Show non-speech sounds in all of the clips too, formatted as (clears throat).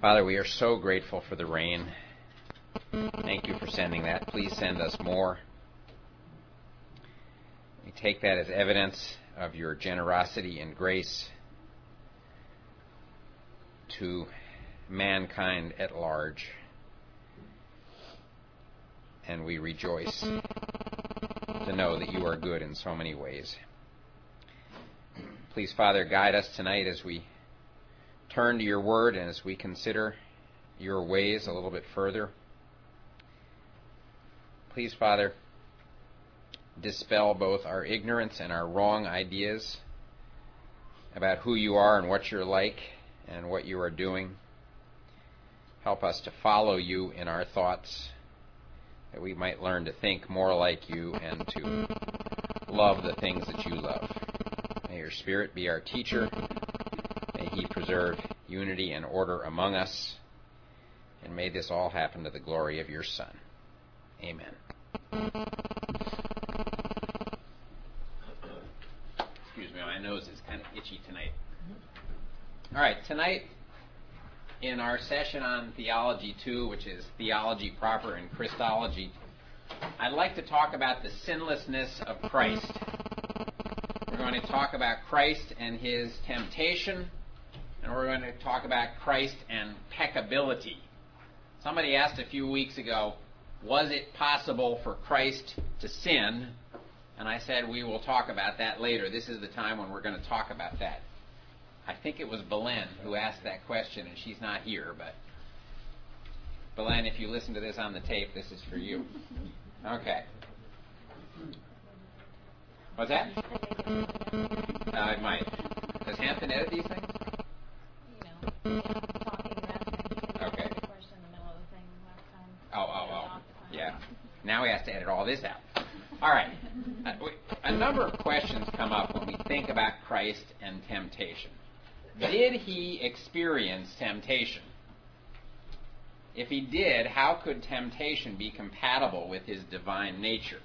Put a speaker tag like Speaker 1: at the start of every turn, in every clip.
Speaker 1: Father, we are so grateful for the rain. Thank you for sending that. Please send us more. We take that as evidence of your generosity and grace to mankind at large. And we rejoice to know that you are good in so many ways. Please, Father, guide us tonight as we turn to your word and as we consider your ways a little bit further. Please, Father, dispel both our ignorance and our wrong ideas about who you are and what you're like and what you are doing. Help us to follow you in our thoughts, that we might learn to think more like you and to love the things that you love. May your Spirit be our teacher. Preserve unity and order among us. And may this all happen to the glory of your Son. Amen. Excuse me, my nose is kind of itchy tonight. Mm-hmm. All right, tonight in our session on Theology 2, which is Theology Proper and Christology, I'd like to talk about the sinlessness of Christ. We're going to talk about Christ and his temptation, and we're going to talk about Christ and peccability. Somebody asked a few weeks ago, was it possible for Christ to sin? And I said, we will talk about that later. This is the time when we're going to talk about that. I think it was Belen who asked that question, and she's not here, but Belen, if you listen to this on the tape, this is for you. Okay. What's that? Uh, it might. Does Hampton edit these things?
Speaker 2: Time.
Speaker 1: Oh, oh, oh. Yeah. Now he has to edit all this out. All right. Uh, A number of questions come up when we think about Christ and temptation. Did he experience temptation? If he did, how could temptation be compatible with his divine nature?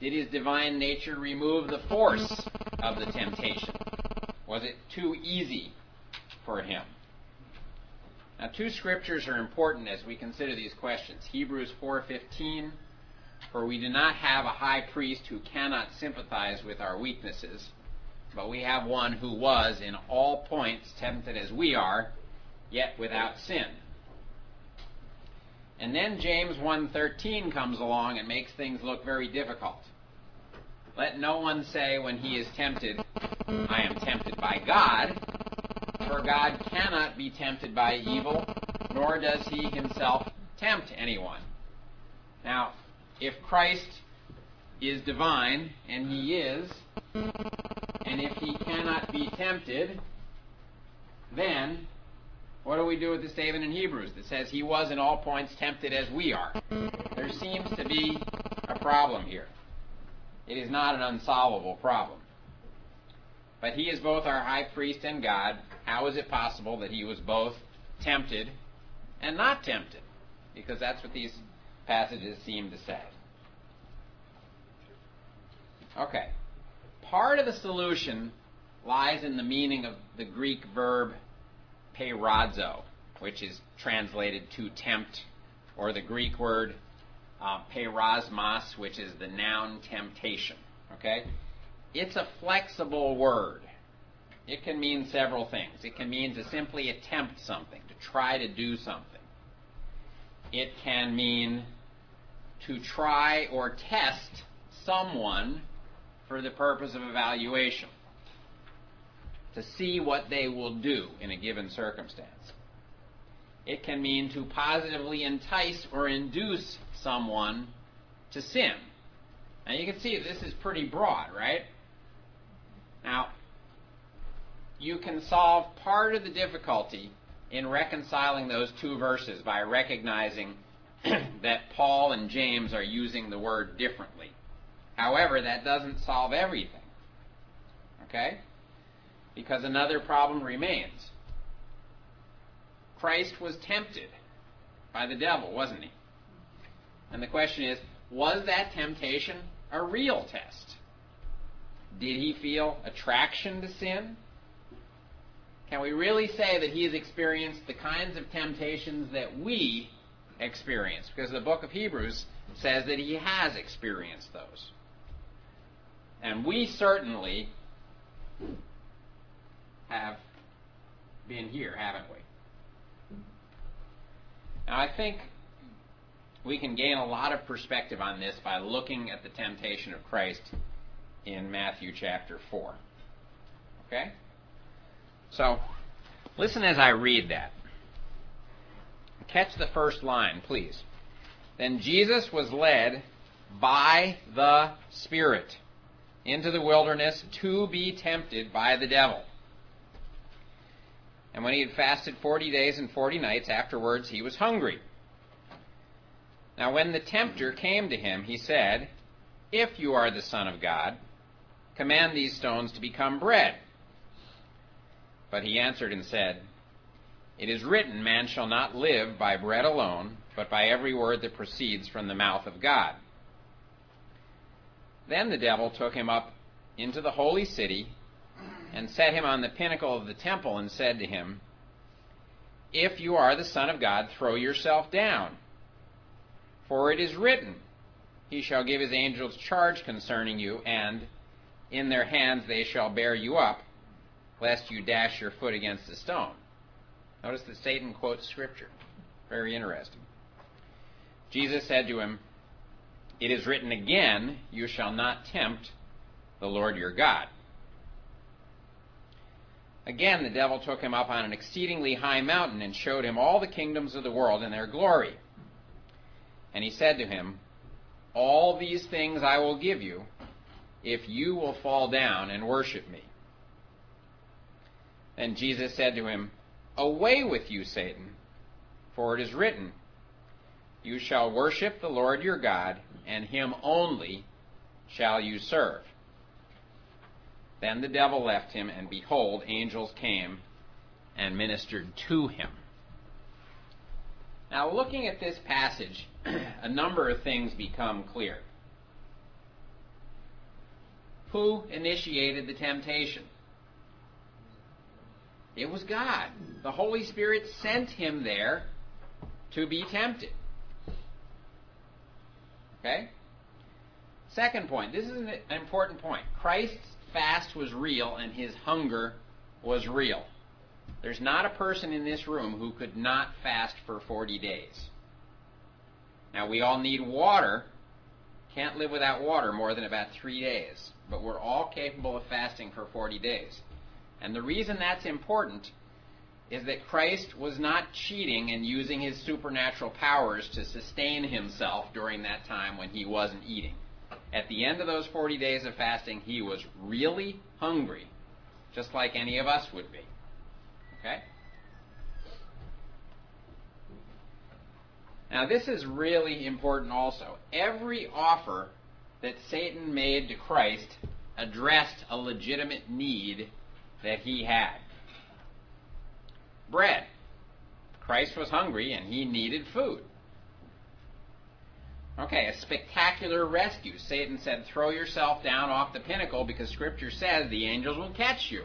Speaker 1: Did his divine nature remove the force of the temptation? Was it too easy for him? Now, two scriptures are important as we consider these questions. Hebrews 4:15, for we do not have a high priest who cannot sympathize with our weaknesses, but we have one who was in all points tempted as we are, yet without sin. And then James 1:13 comes along and makes things look very difficult. Let no one say when he is tempted, I am tempted by God, for God cannot be tempted by evil, nor does he himself tempt anyone. Now, if Christ is divine, and he is, and if he cannot be tempted, then what do we do with the statement in Hebrews that says he was in all points tempted as we are? There seems to be a problem here. It is not an unsolvable problem. But he is both our high priest and God. How is it possible that he was both tempted and not tempted? Because that's what these passages seem to say. Okay. Part of the solution lies in the meaning of the Greek verb peirazo, which is translated to tempt, or the Greek word uh, peirasmos, which is the noun temptation. Okay? It's a flexible word. It can mean several things. It can mean to simply attempt something, to try to do something. It can mean to try or test someone for the purpose of evaluation, to see what they will do in a given circumstance. It can mean to positively entice or induce someone to sin. Now you can see this is pretty broad, right? Now, you can solve part of the difficulty in reconciling those two verses by recognizing (clears throat) that Paul and James are using the word differently. However, that doesn't solve everything. Okay? Because another problem remains. Christ was tempted by the devil, wasn't he? And the question is was that temptation a real test? Did he feel attraction to sin? can we really say that he has experienced the kinds of temptations that we experience? Because the book of Hebrews says that he has experienced those. And we certainly have been here, haven't we? Now, I think we can gain a lot of perspective on this by looking at the temptation of Christ in Matthew chapter 4. Okay? So, listen as I read that. Catch the first line, please. Then Jesus was led by the Spirit into the wilderness to be tempted by the devil. And when he had fasted forty days and forty nights, afterwards he was hungry. Now when the tempter came to him, he said, If you are the Son of God, command these stones to become bread. But he answered and said, It is written, Man shall not live by bread alone, but by every word that proceeds from the mouth of God. Then the devil took him up into the holy city and set him on the pinnacle of the temple and said to him, If you are the Son of God, throw yourself down. For it is written, He shall give his angels charge concerning you, and in their hands they shall bear you up, lest you dash your foot against a stone. Notice that Satan quotes Scripture. Very interesting. Jesus said to him, It is written again, You shall not tempt the Lord your God. Again, the devil took him up on an exceedingly high mountain and showed him all the kingdoms of the world and their glory. And he said to him, All these things I will give you if you will fall down and worship me. Then Jesus said to him, Away with you, Satan, for it is written, You shall worship the Lord your God, and him only shall you serve. Then the devil left him, and behold, angels came and ministered to him. Now, looking at this passage, (clears throat) a number of things become clear. Who initiated the temptation? It was God. The Holy Spirit sent him there to be tempted. Okay? Second point. This is an important point. Christ's fast was real and his hunger was real. There's not a person in this room who could not fast for 40 days. Now, we all need water. Can't live without water more than about three days. But we're all capable of fasting for 40 days. And the reason that's important is that Christ was not cheating and using his supernatural powers to sustain himself during that time when he wasn't eating. At the end of those 40 days of fasting, he was really hungry, just like any of us would be. Okay? Now, this is really important also. Every offer that Satan made to Christ addressed a legitimate need that he had. Bread. Christ was hungry and he needed food. Okay, a spectacular rescue. Satan said, throw yourself down off the pinnacle because Scripture says the angels will catch you.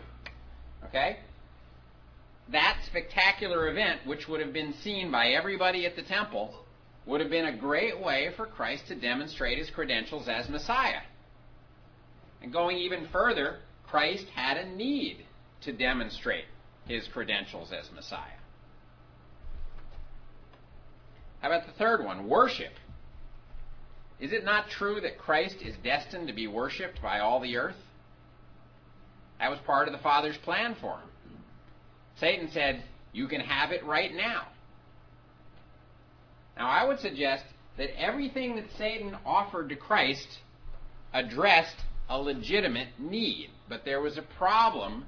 Speaker 1: Okay? That spectacular event, which would have been seen by everybody at the temple, would have been a great way for Christ to demonstrate his credentials as Messiah. And going even further, Christ had a need to demonstrate his credentials as Messiah. How about the third one? Worship. Is it not true that Christ is destined to be worshiped by all the earth? That was part of the Father's plan for him. Satan said, You can have it right now. Now, I would suggest that everything that Satan offered to Christ addressed a legitimate need, but there was a problem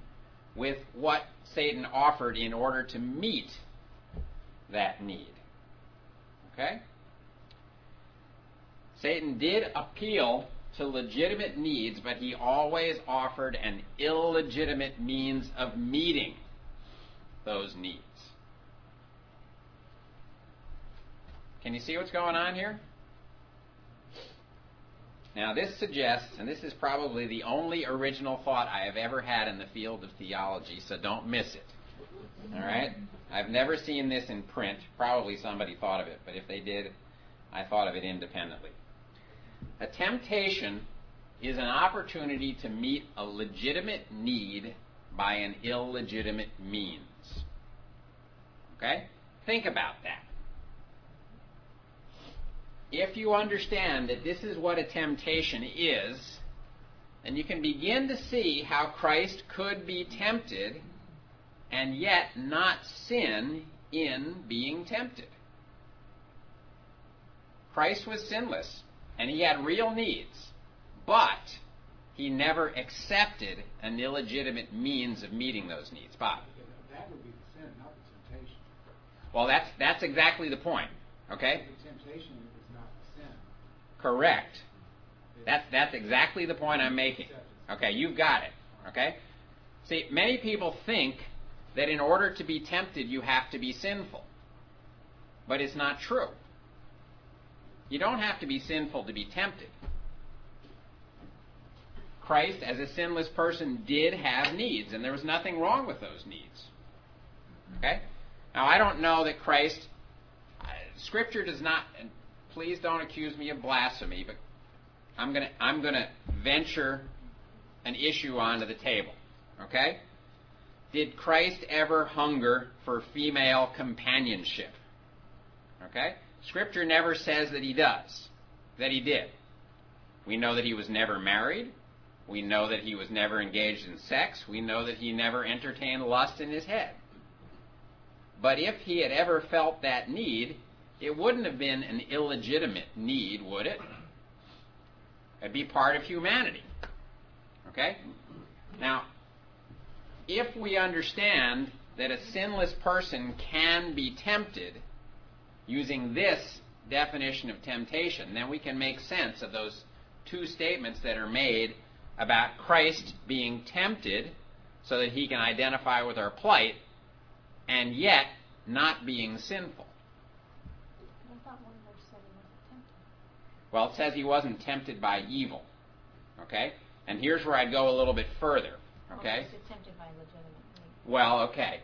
Speaker 1: with what Satan offered in order to meet that need. Okay? Satan did appeal to legitimate needs, but he always offered an illegitimate means of meeting those needs. Can you see what's going on here? Now, this suggests, and this is probably the only original thought I have ever had in the field of theology, so don't miss it. All right? I've never seen this in print. Probably somebody thought of it, but if they did, I thought of it independently. A temptation is an opportunity to meet a legitimate need by an illegitimate means. Okay? Think about that. If you understand that this is what a temptation is, then you can begin to see how Christ could be tempted and yet not sin in being tempted. Christ was sinless and he had real needs, but he never accepted an illegitimate means of meeting those needs. Bob.
Speaker 3: That would be the sin, not the temptation.
Speaker 1: Well, that's that's exactly the point. Okay?
Speaker 3: The temptation is not sin.
Speaker 1: Correct. That's that's exactly the point I'm making. Okay, you've got it. Okay? See, many people think that in order to be tempted you have to be sinful. But it's not true. You don't have to be sinful to be tempted. Christ, as a sinless person, did have needs, and there was nothing wrong with those needs. Okay? Now, I don't know that Christ, uh, Scripture does not, and please don't accuse me of blasphemy, but I'm going to I'm going to venture an issue onto the table. Okay? Did Christ ever hunger for female companionship? Okay? Scripture never says that he does, that he did. We know that he was never married. We know that he was never engaged in sex. We know that he never entertained lust in his head. But if he had ever felt that need, it wouldn't have been an illegitimate need, would it? It'd be part of humanity. Okay? Now, if we understand that a sinless person can be tempted using this definition of temptation, then we can make sense of those two statements that are made about Christ being tempted so that he can identify with our plight and yet not being sinful.
Speaker 2: I thought one verse said he wasn't tempted.
Speaker 1: Well, it says he wasn't tempted by evil. Okay? And here's where I'd go a little bit further. Okay?
Speaker 2: Well, he was tempted by legitimate need.
Speaker 1: Well, okay.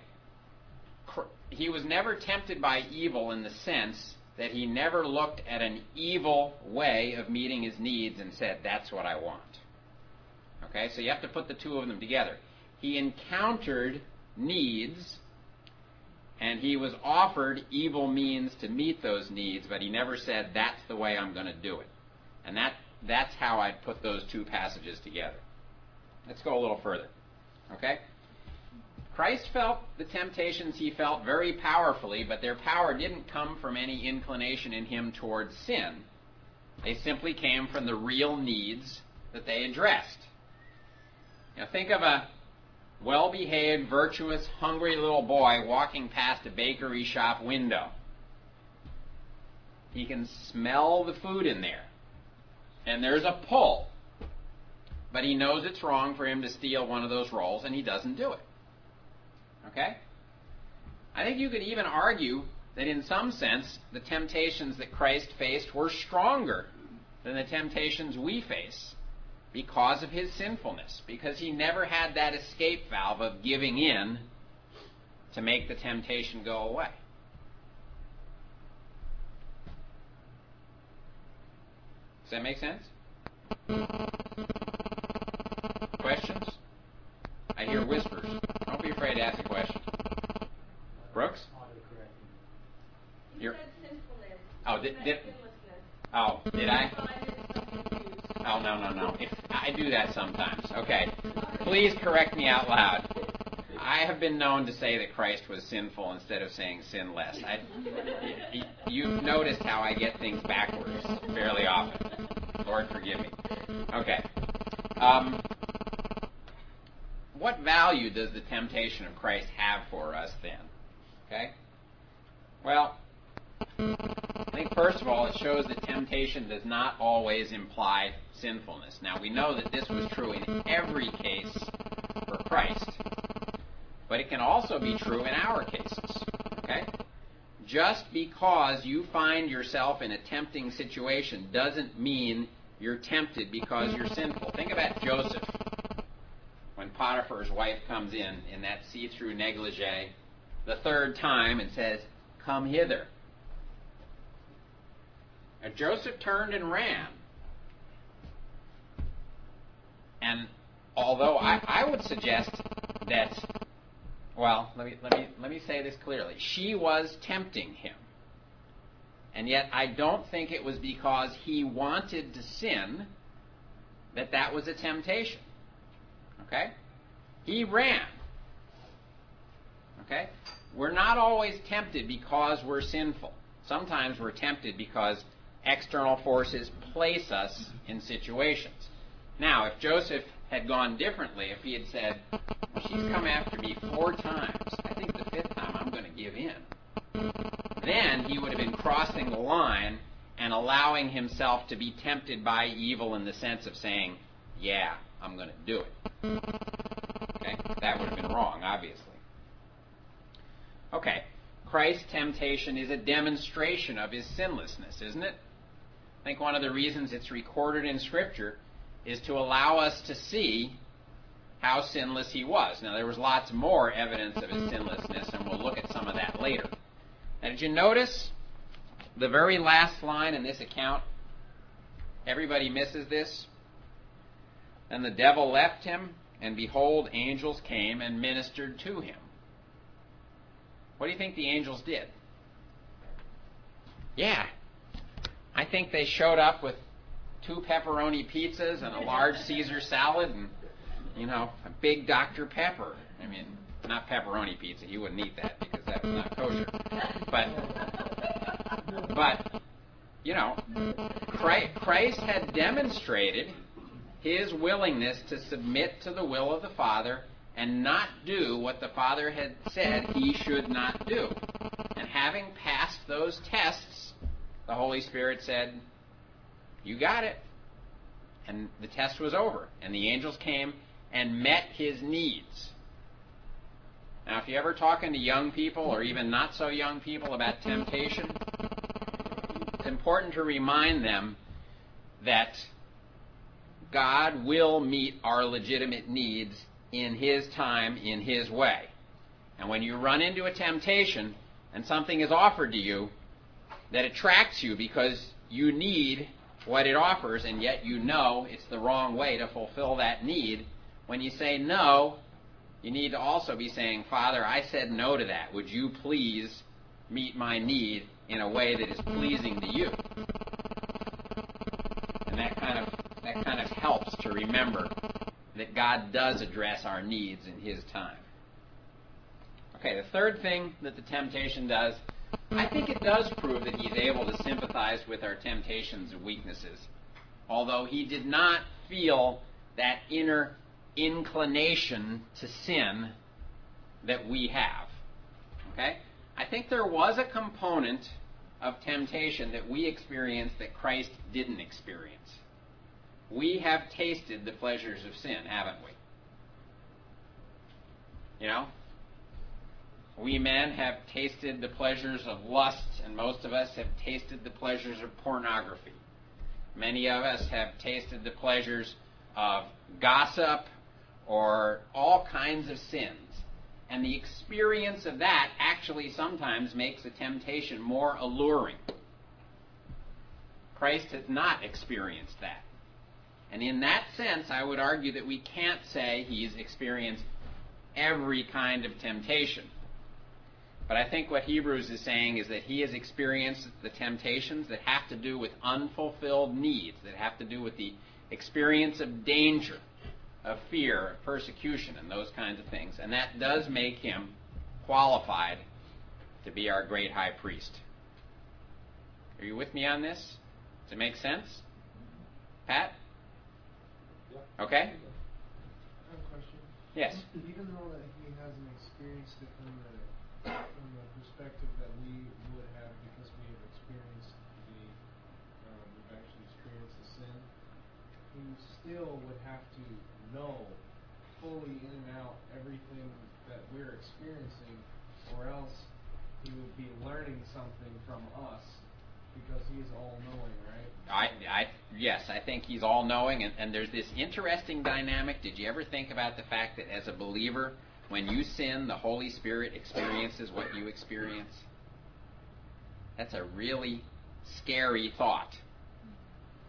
Speaker 1: He was never tempted by evil in the sense that he never looked at an evil way of meeting his needs and said, that's what I want. Okay, so you have to put the two of them together. He encountered needs and he was offered evil means to meet those needs, but he never said, that's the way I'm going to do it. And that, that's how I'd put those two passages together. Let's go a little further. Okay? Christ felt the temptations he felt very powerfully, but their power didn't come from any inclination in him towards sin. They simply came from the real needs that they addressed. Now think of a well behaved, virtuous, hungry little boy walking past a bakery shop window. He can smell the food in there. And there's a pull. But he knows it's wrong for him to steal one of those rolls, and he doesn't do it. Okay? I think you could even argue that in some sense, the temptations that Christ faced were stronger than the temptations we face because of his sinfulness, because he never had that escape valve of giving in to make the temptation go away. Does that make sense? Questions? I hear whispers. Don't be afraid to ask a question. Brooks? You're-
Speaker 4: said sinfulness.
Speaker 1: Oh, did- did- Oh, did I? Oh, no, no, no. I do that sometimes. Okay. Please correct me out loud. I have been known to say that Christ was sinful instead of saying sinless. I, you've noticed how I get things backwards fairly often. Lord, forgive me. Okay. Um, what value does the temptation of Christ have for us then? Okay? Well, first of all, it shows that temptation does not always imply sinfulness. Now, we know that this was true in every case for Christ, but it can also be true in our cases. Okay? Just because you find yourself in a tempting situation doesn't mean you're tempted because you're sinful. Think about Joseph when Potiphar's wife comes in in that see through negligee the third time and says, Come hither. And Joseph turned and ran. And although I, I would suggest that, well, let me, let, me, let me say this clearly. She was tempting him. And yet I don't think it was because he wanted to sin that that was a temptation. Okay? He ran. Okay? We're not always tempted because we're sinful. Sometimes we're tempted because external forces place us in situations. Now, if Joseph had gone differently, if he had said, She's come after me four times, I think the fifth time I'm going to give in, then he would have been crossing the line and allowing himself to be tempted by evil in the sense of saying, Yeah, I'm going to do it. Okay? That would have been wrong, obviously. Okay. Christ's temptation is a demonstration of his sinlessness, isn't it? I think one of the reasons it's recorded in Scripture is to allow us to see how sinless he was. Now, there was lots more evidence of his sinlessness, and we'll look at some of that later. Now, did you notice the very last line in this account? Everybody misses this. And the devil left him, and behold, angels came and ministered to him. What do you think the angels did? Yeah. I think they showed up with two pepperoni pizzas and a large Caesar salad and, you know, a big Dr. Pepper. I mean, not pepperoni pizza. He wouldn't eat that because that was not kosher. But, but, you know, Christ had demonstrated his willingness to submit to the will of the Father and not do what the Father had said he should not do. And having passed those tests, the Holy Spirit said, You got it. And the test was over. And the angels came and met his needs. Now, if you're ever talking to young people or even not so young people about temptation, it's important to remind them that God will meet our legitimate needs in His time, in His way. And when you run into a temptation and something is offered to you that attracts you because you need what it offers and yet you know it's the wrong way to fulfill that need, when you say no, you need to also be saying, Father, I said no to that. Would you please meet my need in a way that is pleasing to you? And that kind of that kind of helps to remember that God does address our needs in His time. Okay, the third thing that the temptation does, I think it does prove that He's able to sympathize with our temptations and weaknesses. Although He did not feel that inner inclination to sin that we have. Okay? I think there was a component of temptation that we experienced that Christ didn't experience. We have tasted the pleasures of sin, haven't we? You know? We men have tasted the pleasures of lust, and most of us have tasted the pleasures of pornography. Many of us have tasted the pleasures of gossip or all kinds of sins. And the experience of that actually sometimes makes a temptation more alluring. Christ has not experienced that. And in that sense, I would argue that we can't say he's experienced every kind of temptation. But I think what Hebrews is saying is that he has experienced the temptations that have to do with unfulfilled needs, that have to do with the experience of danger, of fear, of persecution, and those kinds of things. And that does make him qualified to be our great high priest. Are you with me on this? Does it make sense? Pat? Okay?
Speaker 5: I have a question.
Speaker 1: Yes.
Speaker 5: Even though that he hasn't experienced it from the perspective that we would have because we have experienced the um, we've actually experienced the sin, he still would have to know fully in and out everything that we're experiencing, or else he would be learning something from us because he is all knowing, right?
Speaker 1: I, I, yes, I think he's all knowing, and, and there's this interesting dynamic. Did you ever think about the fact that as a believer, when you sin, the Holy Spirit experiences what you experience? That's a really scary thought.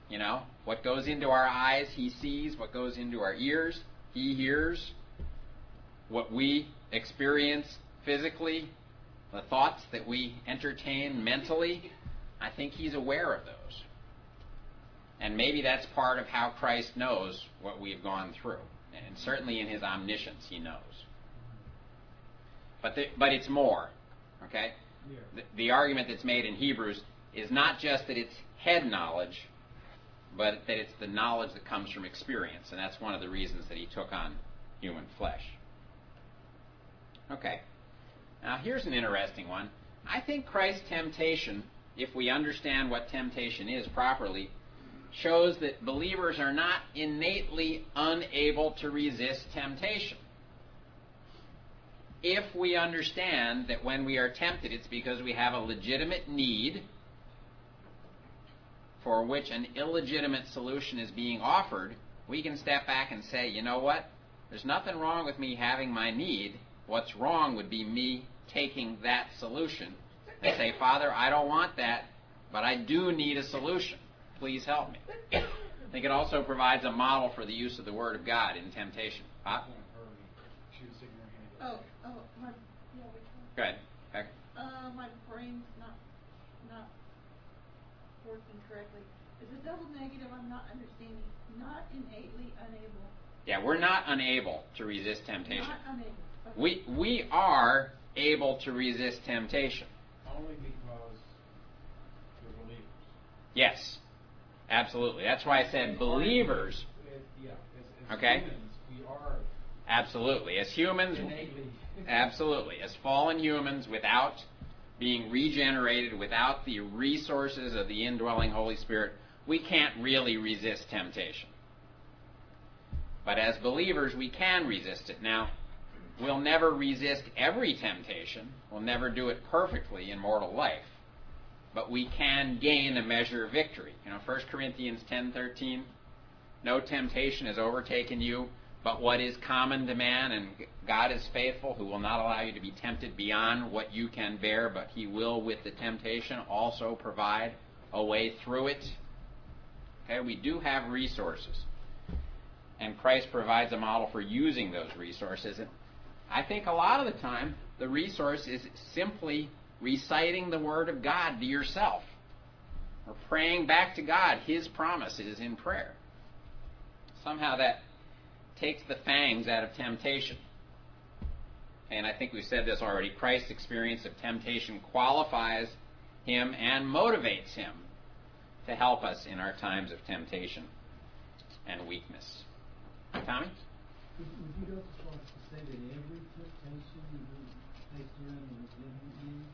Speaker 1: You know, what goes into our eyes, He sees. What goes into our ears, He hears. What we experience physically, the thoughts that we entertain mentally, I think He's aware of those. And maybe that's part of how Christ knows what we've gone through. And certainly in his omniscience, he knows. But, the, but it's more. Okay?
Speaker 5: Yeah.
Speaker 1: The, the argument that's made in Hebrews is not just that it's head knowledge, but that it's the knowledge that comes from experience. And that's one of the reasons that he took on human flesh. Okay. Now, here's an interesting one. I think Christ's temptation, if we understand what temptation is properly, shows that believers are not innately unable to resist temptation. If we understand that when we are tempted, it's because we have a legitimate need for which an illegitimate solution is being offered, we can step back and say, you know what? There's nothing wrong with me having my need. What's wrong would be me taking that solution and say, Father, I don't want that, but I do need a solution. Please help me. I think it also provides a model for the use of the Word of God in temptation. Pop?
Speaker 3: She was sticking her hand up.
Speaker 2: Oh, oh, my, yeah, we can.
Speaker 1: Go ahead. Beck.
Speaker 2: Uh, my brain's not, not working correctly. Is a double negative, I'm not understanding, not innately unable.
Speaker 1: Yeah, we're not unable to resist temptation.
Speaker 2: Not unable. Okay.
Speaker 1: We we are able to resist temptation.
Speaker 5: Only because we're believers.
Speaker 1: Yes. Absolutely. That's why I said believers.
Speaker 5: It- yeah, as, as
Speaker 1: Okay.
Speaker 5: humans, we are
Speaker 1: Absolutely. As humans,
Speaker 5: innately.
Speaker 1: Absolutely. As fallen humans without being regenerated, without the resources of the indwelling Holy Spirit, we can't really resist temptation. But as believers, we can resist it. Now, we'll never resist every temptation. We'll never do it perfectly in mortal life. But we can gain a measure of victory. You know, 1 Corinthians 10:13, no temptation has overtaken you, but what is common to man, and God is faithful, who will not allow you to be tempted beyond what you can bear, but he will with the temptation also provide a way through it. Okay, we do have resources. And Christ provides a model for using those resources. And I think a lot of the time, the resource is simply reciting the Word of God to yourself or praying back to God His promises in prayer. Somehow that takes the fangs out of temptation. And I think we've said this already. Christ's experience of temptation qualifies him and motivates him to help us in our times of temptation and weakness. Tommy?
Speaker 6: Would, you go so far as to say that every temptation you face in legitimate need?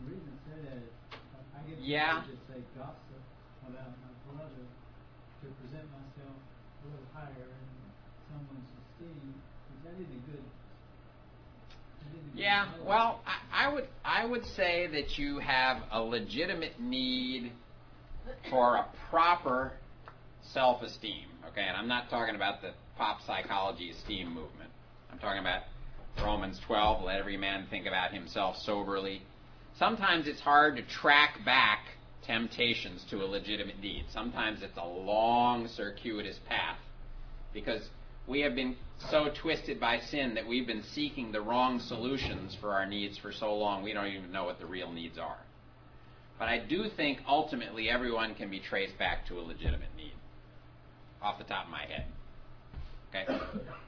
Speaker 6: The reason I say that is, I- get
Speaker 1: Yeah.
Speaker 6: to say gossip about my brother to present myself a little higher in someone's esteem. Is that any good? Is that any good
Speaker 1: Yeah, well, I, I would I would say that you have a legitimate need for a proper self-esteem. Okay, and I'm not talking about the pop psychology esteem movement. I'm talking about Romans 12. Let every man think about himself soberly. Sometimes it's hard to track back temptations to a legitimate need. Sometimes it's a long, circuitous path because we have been so twisted by sin that we've been seeking the wrong solutions for our needs for so long we don't even know what the real needs are. But I do think ultimately everyone can be traced back to a legitimate need. Off the top of my head. Okay?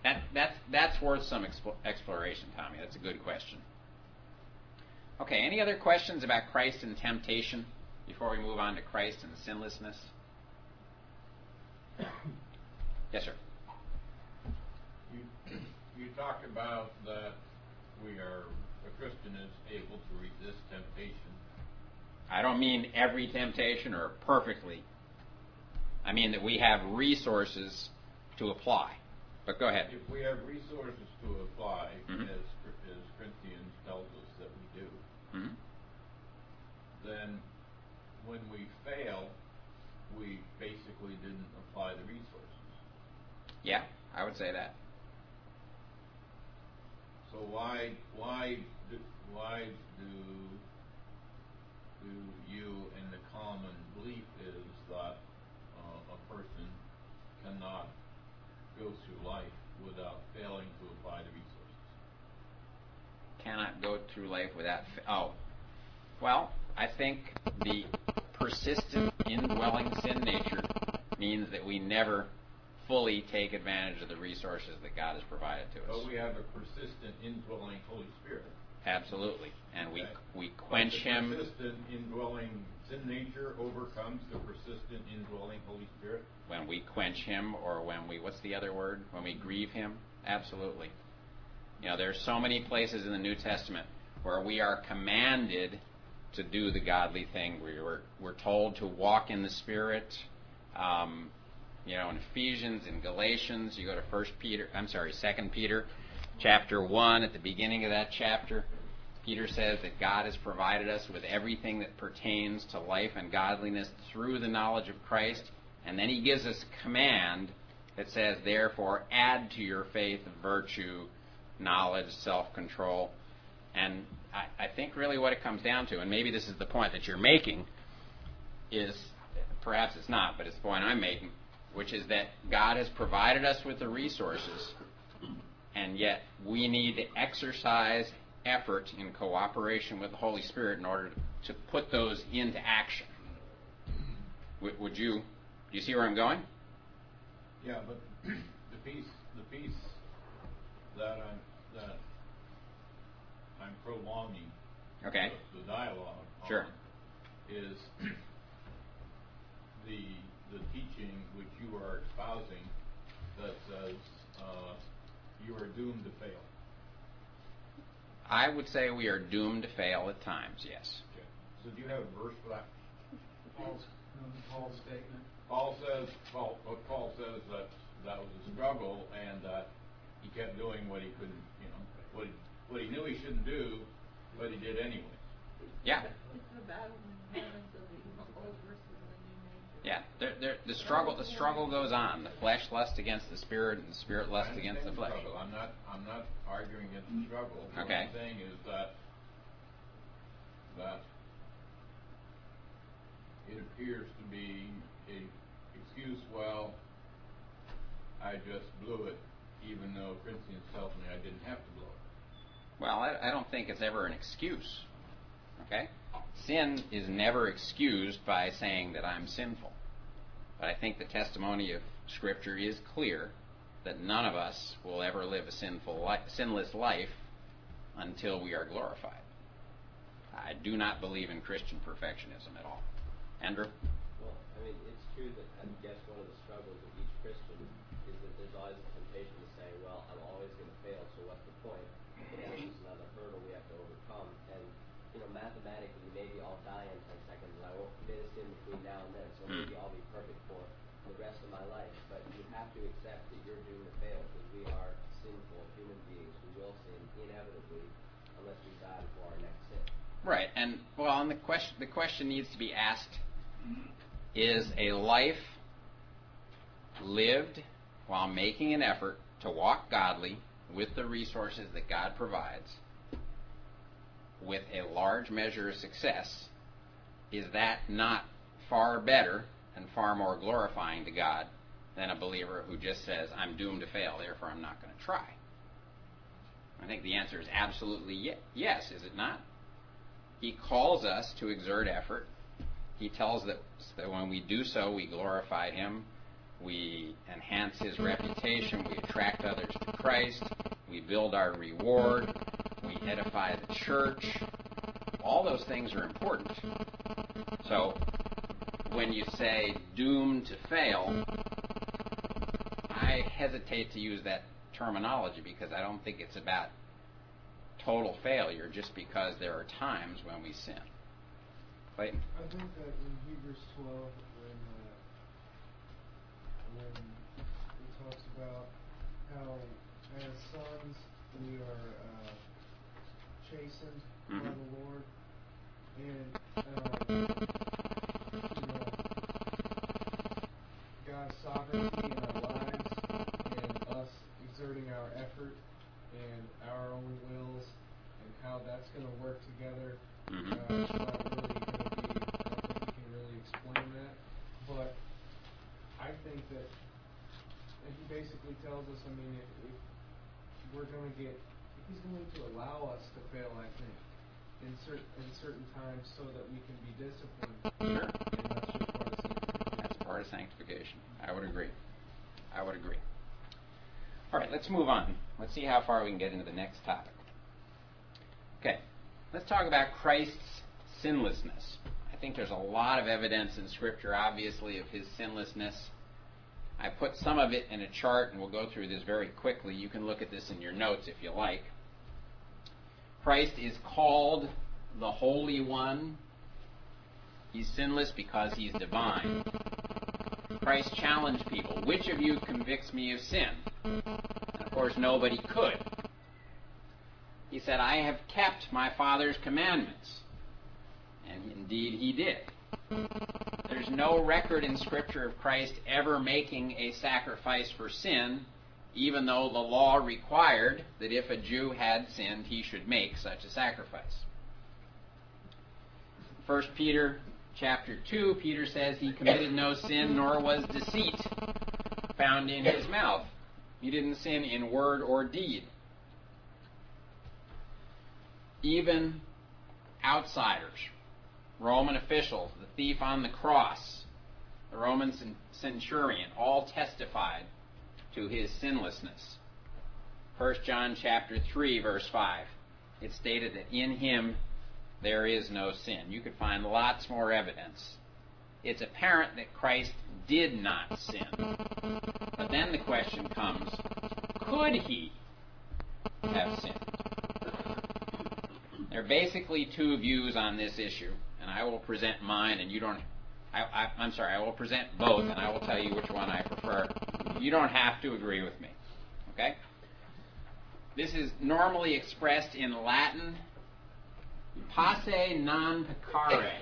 Speaker 1: That, that's, that's worth some expo- exploration, Tommy. That's a good question. Okay, any other questions about Christ and temptation before we move on to Christ and sinlessness? Yes, sir.
Speaker 7: You, talked about that we are, a Christian is able to resist temptation.
Speaker 1: I don't mean every temptation or perfectly. I mean that we have resources to apply. But go ahead.
Speaker 7: If we have resources to apply,
Speaker 1: Mhm.
Speaker 7: as, as Corinthians tells us that we do,
Speaker 1: Mhm.
Speaker 7: then when we fail, we basically didn't apply the resources.
Speaker 1: Yeah, I would say that.
Speaker 7: So why, why, do, why do, do you and the common belief is that uh, a person cannot go through life without failing to apply the resources?
Speaker 1: Cannot go through life without. Fa- oh, well, I think the persistent indwelling sin nature means that we never fully take advantage of the resources that God has provided to us.
Speaker 7: But we have a persistent indwelling Holy Spirit.
Speaker 1: Absolutely, and we
Speaker 7: Okay.
Speaker 1: we quench
Speaker 7: But the
Speaker 1: Him.
Speaker 7: Persistent indwelling sin nature overcomes the persistent indwelling Holy Spirit.
Speaker 1: when we quench him or when we what's the other word when we grieve him absolutely you know there's so many places in the new testament where we are commanded to do the godly thing we were, we're told to walk in the spirit um, you know in ephesians in galatians you go to first peter i'm sorry second peter chapter 1 at the beginning of that chapter Peter says that God has provided us with everything that pertains to life and godliness through the knowledge of Christ. And then he gives us command that says, therefore, add to your faith virtue, knowledge, self control. And I, I think really what it comes down to, and maybe this is the point that you're making, is perhaps it's not, but it's the point I'm making, which is that God has provided us with the resources, and yet we need to exercise effort in cooperation with the Holy Spirit in order to put those into action. Mm-hmm. Would, would you, do you see where I'm going?
Speaker 7: Yeah, but (clears throat) the piece, the piece that I'm, that I'm prolonging
Speaker 1: Okay.
Speaker 7: the, the dialogue
Speaker 1: Sure.
Speaker 7: on is (clears throat) the the teaching which you are espousing that says uh, you are doomed to fail.
Speaker 1: I would say we are doomed to fail at times, yes.
Speaker 7: Okay. So do you have a verse for that?
Speaker 5: Paul's, Paul's statement.
Speaker 7: Paul says, Paul, what Paul says that that was a struggle and that he kept doing what he couldn't, you know, what he, what he knew he shouldn't do, but he did anyway.
Speaker 1: Yeah,
Speaker 2: It's the battle in heaven of the old versus the new nature.
Speaker 1: Yeah. There, there, the struggle, the struggle goes on. The flesh lusts against the spirit, and the spirit lusts against the flesh.
Speaker 7: struggle. I'm not, I'm not arguing against the struggle. What
Speaker 1: Okay.
Speaker 7: I'm saying is that, that it appears to be a excuse, well, I just blew it, even though Corinthians tells me I didn't have to blow it.
Speaker 1: Well, I, I don't think it's ever an excuse. Okay? Sin is never excused by saying that I'm sinful. But I think the testimony of Scripture is clear that none of us will ever live a sinful li- sinless life until we are glorified. I do not believe in Christian perfectionism at all. Andrew?
Speaker 8: Well, I mean, it's true that I guess one of the struggles of each Christian is that there's always the temptation to say, well, I'm always going to fail, so what's the point? And it's just another hurdle we have to overcome. And, you know, mathematically, maybe I'll die in 10 seconds and I won't commit a sin between now and then, so
Speaker 1: Hmm.
Speaker 8: maybe I'll be perfect for the rest of my life. But you have to accept that you're doomed to fail because we are sinful human beings. We will sin inevitably unless we die before our next sin.
Speaker 1: Right, and well, and the question the question needs to be asked: Is a life lived while making an effort to walk godly with the resources that God provides, with a large measure of success? Is that not far better and far more glorifying to God than a believer who just says, "I'm doomed to fail, therefore I'm not going to try"? I think the answer is absolutely ye- yes. Is it not? He calls us to exert effort. He tells us that when we do so, we glorify Him, we enhance His reputation, we attract others to Christ, we build our reward, we edify the church. All those things are important. So, when you say doomed to fail, I hesitate to use that terminology because I don't think it's about total failure just because there are times when we sin. Clayton?
Speaker 5: I think that in Hebrews 12, when, uh, when it talks about how as sons we are uh, chastened by
Speaker 1: Mhm.
Speaker 5: the Lord, and um, you know, God's sovereignty in our lives, and us exerting our effort and our own will
Speaker 1: Mhm.
Speaker 5: Uh, it's not really gonna be, I don't think you can really explain that, but I think that, and he basically tells us, I mean, if, if we're gonna get, he's going to allow us to fail, I think, in cer- in certain times so that we can be disciplined.
Speaker 1: Sure.
Speaker 5: And that's just part of sanctification.
Speaker 1: That's part of sanctification. I would agree. I would agree. All right, let's move on. Let's see how far we can get into the next topic. Okay, let's talk about Christ's sinlessness. I think there's a lot of evidence in Scripture, obviously, of his sinlessness. I put some of it in a chart, and we'll go through this very quickly. You can look at this in your notes if you like. Christ is called the Holy One. He's sinless because he's divine. Christ challenged people, which of you convicts me of sin? And of course, nobody could. He said, I have kept my Father's commandments. And indeed, he did. There's no record in Scripture of Christ ever making a sacrifice for sin, even though the law required that if a Jew had sinned, he should make such a sacrifice. 1 Peter chapter 2, Peter says he committed no sin, nor was deceit found in his mouth. He didn't sin in word or deed. Even outsiders, Roman officials, the thief on the cross, the Roman centurion, all testified to his sinlessness. 1 John chapter 3 verse 5. It stated that in him there is no sin. You could find lots more evidence. It's apparent that Christ did not sin. But then the question comes, could he have sinned? There are basically two views on this issue, and I will present mine, and you don't. I, am sorry, I will present both, and I will tell you which one I prefer. You don't have to agree with me. Okay? This is normally expressed in Latin posse non peccare.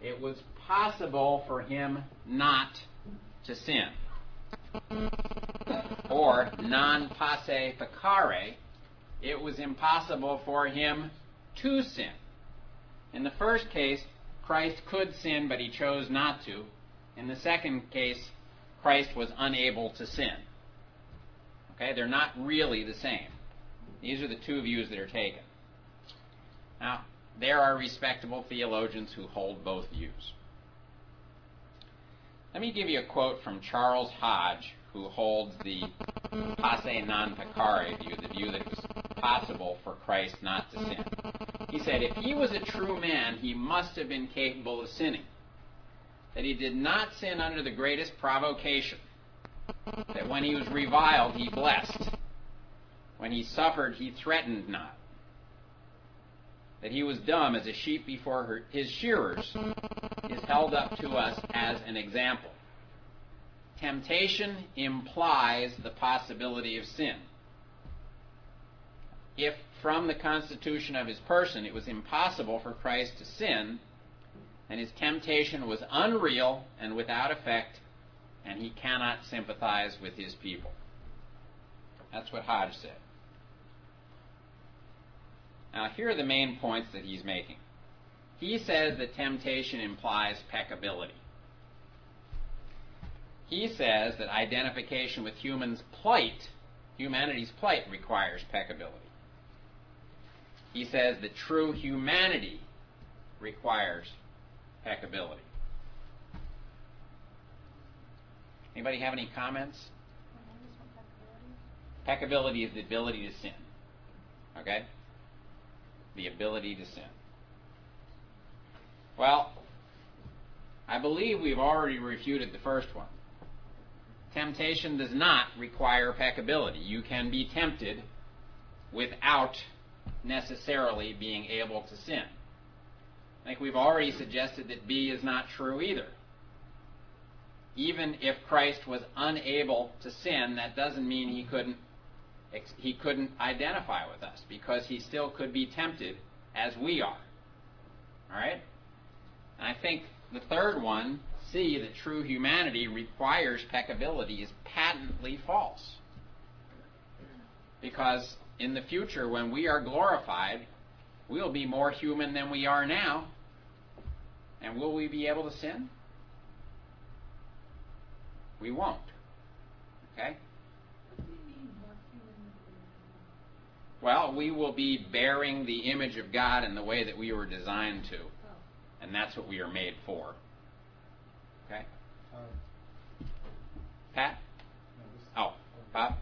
Speaker 1: It was possible for him not to sin. Or non posse peccare, it was impossible for him to sin. In the first case, Christ could sin, but he chose not to. In the second case, Christ was unable to sin. Okay, they're not really the same. These are the two views that are taken. Now, there are respectable theologians who hold both views. Let me give you a quote from Charles Hodge, who holds the posse non peccare view, the view that was possible for Christ not to sin. He said, If he was a true man, he must have been capable of sinning. That he did not sin under the greatest provocation. That when he was reviled, he blessed. When he suffered, he threatened not. That he was dumb as a sheep before her, his shearers is held up to us as an example. Temptation implies the possibility of sin. If from the constitution of his person it was impossible for Christ to sin, then his temptation was unreal and without effect, and he cannot sympathize with his people. That's what Hodge said. Now, here are the main points that he's making. He says that temptation implies peccability. He says that identification with humans' plight, humanity's plight, requires peccability. He says that true humanity requires peccability. Anybody have any comments? Peccability is the ability to sin. Okay? The ability to sin. Well, I believe we've already refuted the first one. Temptation does not require peccability. You can be tempted without necessarily being able to sin. I think we've already suggested that B is not true either. Even if Christ was unable to sin, that doesn't mean he couldn't he couldn't identify with us because he still could be tempted as we are. All right? And I think the third one, C, that true humanity requires peccability, is patently false. Because in the future, when we are glorified, we'll be more human than we are now. And will we be able to sin? We won't. Okay?
Speaker 2: What do you mean more human than
Speaker 1: Well, we will be bearing the image of God in the way that we were designed to. And that's what we are made for. Okay? Pat? Oh, Bob?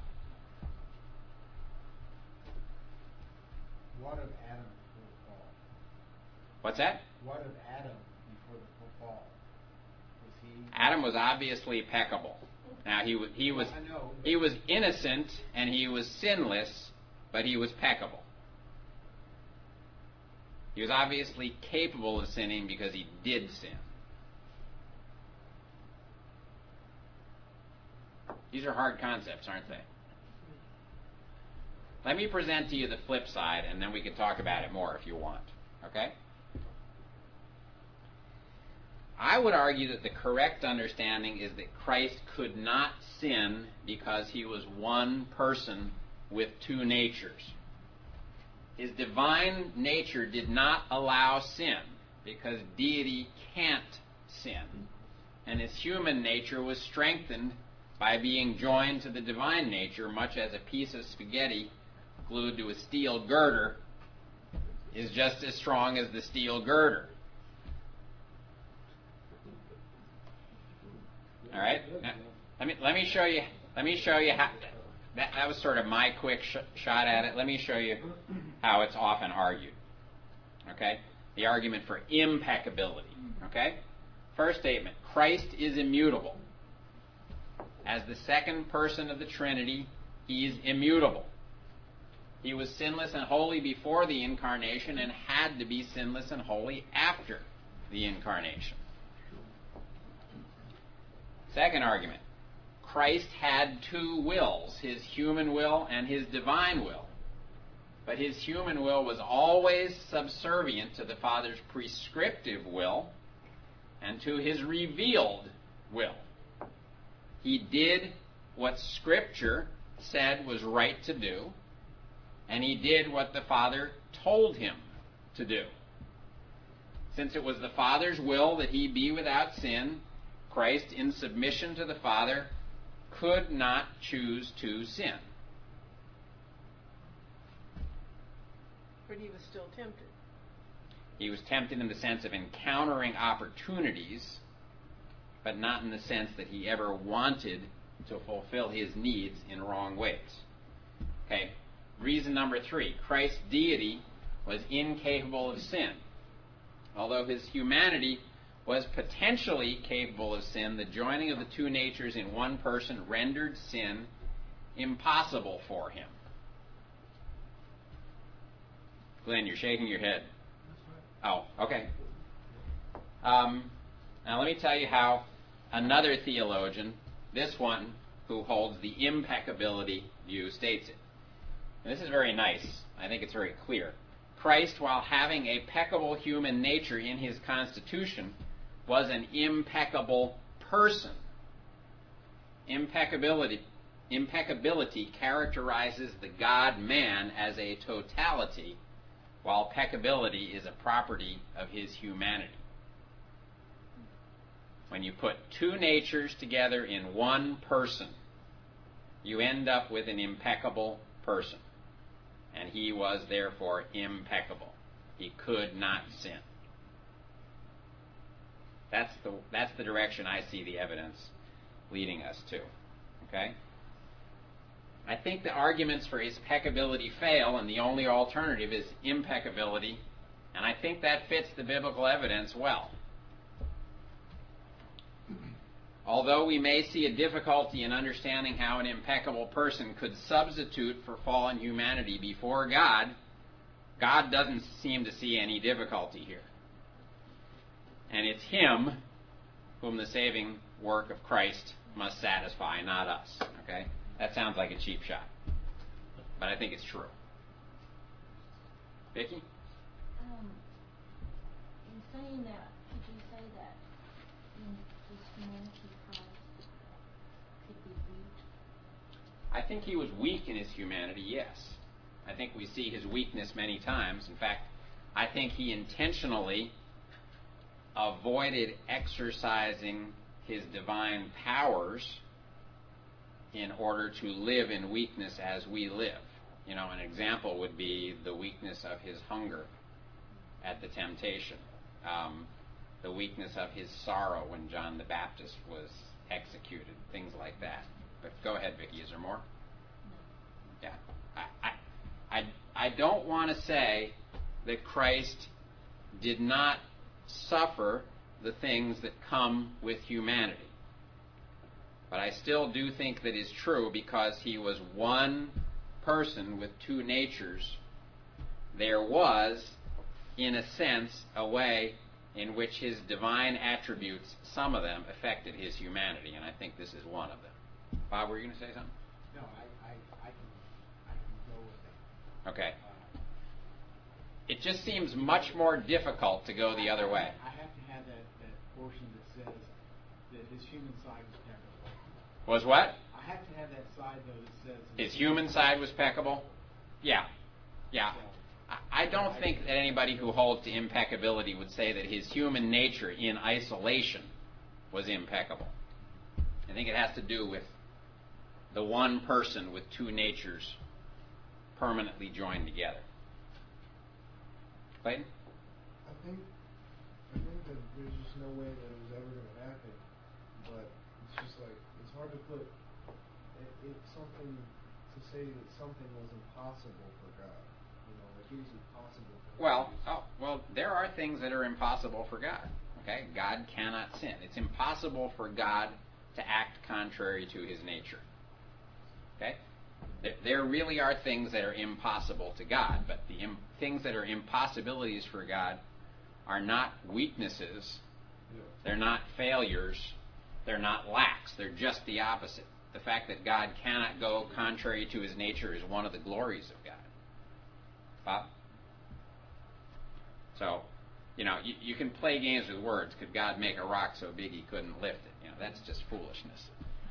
Speaker 5: What of Adam before the fall?
Speaker 1: What's that?
Speaker 5: What of Adam before the fall? Was he?
Speaker 1: Adam was obviously peccable. Now he wa- he was
Speaker 5: know.
Speaker 1: he was innocent and he was sinless, but he was peccable. He was obviously capable of sinning because he did sin. These are hard concepts, aren't they? Let me present to you the flip side and then we can talk about it more if you want. Okay? I would argue that the correct understanding is that Christ could not sin because he was one person with two natures. His divine nature did not allow sin because deity can't sin. And his human nature was strengthened by being joined to the divine nature, much as a piece of spaghetti glued to a steel girder is just as strong as the steel girder. All right. Now, let me let me show you. Let me show you how. That, that was sort of my quick sh- shot at it. Let me show you how it's often argued. Okay. The argument for impeccability. Okay. First statement: Christ is immutable. As the second person of the Trinity, he is immutable. He was sinless and holy before the incarnation and had to be sinless and holy after the incarnation. Second argument Christ had two wills, his human will and his divine will. But his human will was always subservient to the Father's prescriptive will and to his revealed will. He did what Scripture said was right to do, and he did what the Father told him to do. Since it was the Father's will that he be without sin, Christ, in submission to the Father, could not choose to sin.
Speaker 4: But he was still tempted.
Speaker 1: He was tempted in the sense of encountering opportunities, but not in the sense that he ever wanted to fulfill his needs in wrong ways. Okay, reason number three Christ's deity was incapable of sin. Although his humanity was potentially capable of sin, the joining of the two natures in one person rendered sin impossible for him. Glenn, you're shaking your head. Oh, okay. Um, now let me tell you how another theologian, this one who holds the impeccability view, states it. And this is very nice. I think it's very clear. Christ, while having a peccable human nature in his constitution, was an impeccable person. Impeccability, impeccability characterizes the God man as a totality, while peccability is a property of his humanity. When you put two natures together in one person, you end up with an impeccable person. And he was therefore impeccable. He could not sin. That's the, that's the direction I see the evidence leading us to. Okay? I think the arguments for his peccability fail, and the only alternative is impeccability, and I think that fits the biblical evidence well. Although we may see a difficulty in understanding how an impeccable person could substitute for fallen humanity before God, God doesn't seem to see any difficulty here. And it's Him whom the saving work of Christ must satisfy, not us. Okay? That sounds like a cheap shot. But I think it's true. Vicki?
Speaker 9: Um, in saying that, could you say that in his humanity Christ could be weak?
Speaker 1: I think he was weak in his humanity, yes. I think we see his weakness many times. In fact, I think he intentionally avoided exercising his divine powers in order to live in weakness as we live. You know, an example would be the weakness of his hunger at the temptation, um, the weakness of his sorrow when John the Baptist was executed, things like that. But go ahead, Vicki. Is there more? Yeah. I, I, I, I don't want to say that Christ did not suffer the things that come with humanity. But I still do think that is true because he was one person with two natures. There was, in a sense, a way in which his divine attributes, some of them, affected his humanity, and I think this is one of them. Bob, were you going to say something?
Speaker 3: No, I, I, I can, I can go with that.
Speaker 1: Okay.
Speaker 3: Uh,
Speaker 1: It just seems much more difficult to go the other way.
Speaker 3: I have to have that, that portion that says that his human side was peccable.
Speaker 1: Was what?
Speaker 3: I have to have that side though that says.
Speaker 1: His human side was peccable? Yeah. Yeah.
Speaker 3: So,
Speaker 1: I don't think that anybody who holds to impeccability would say that his human nature in isolation was impeccable. I think it has to do with the one person with two natures permanently joined together. Clayton?
Speaker 5: I think, I think that there's just no way that it was ever going to happen. But it's just like it's hard to put. It, it's something to say that something was impossible for God. You know, like it was impossible. For
Speaker 1: Well, oh, well, there are things that are impossible for God. Okay, God cannot sin. It's impossible for God to act contrary to His nature. Okay, there, really are things that are impossible to God, but the Im- things that are impossibilities for God are not weaknesses. They're not failures. They're not lacks. They're just the opposite. The fact that God cannot go contrary to His nature is one of the glories of God. Bob. So, you know, you, you can play games with words. Could God make a rock so big he couldn't lift it? You know, that's just foolishness.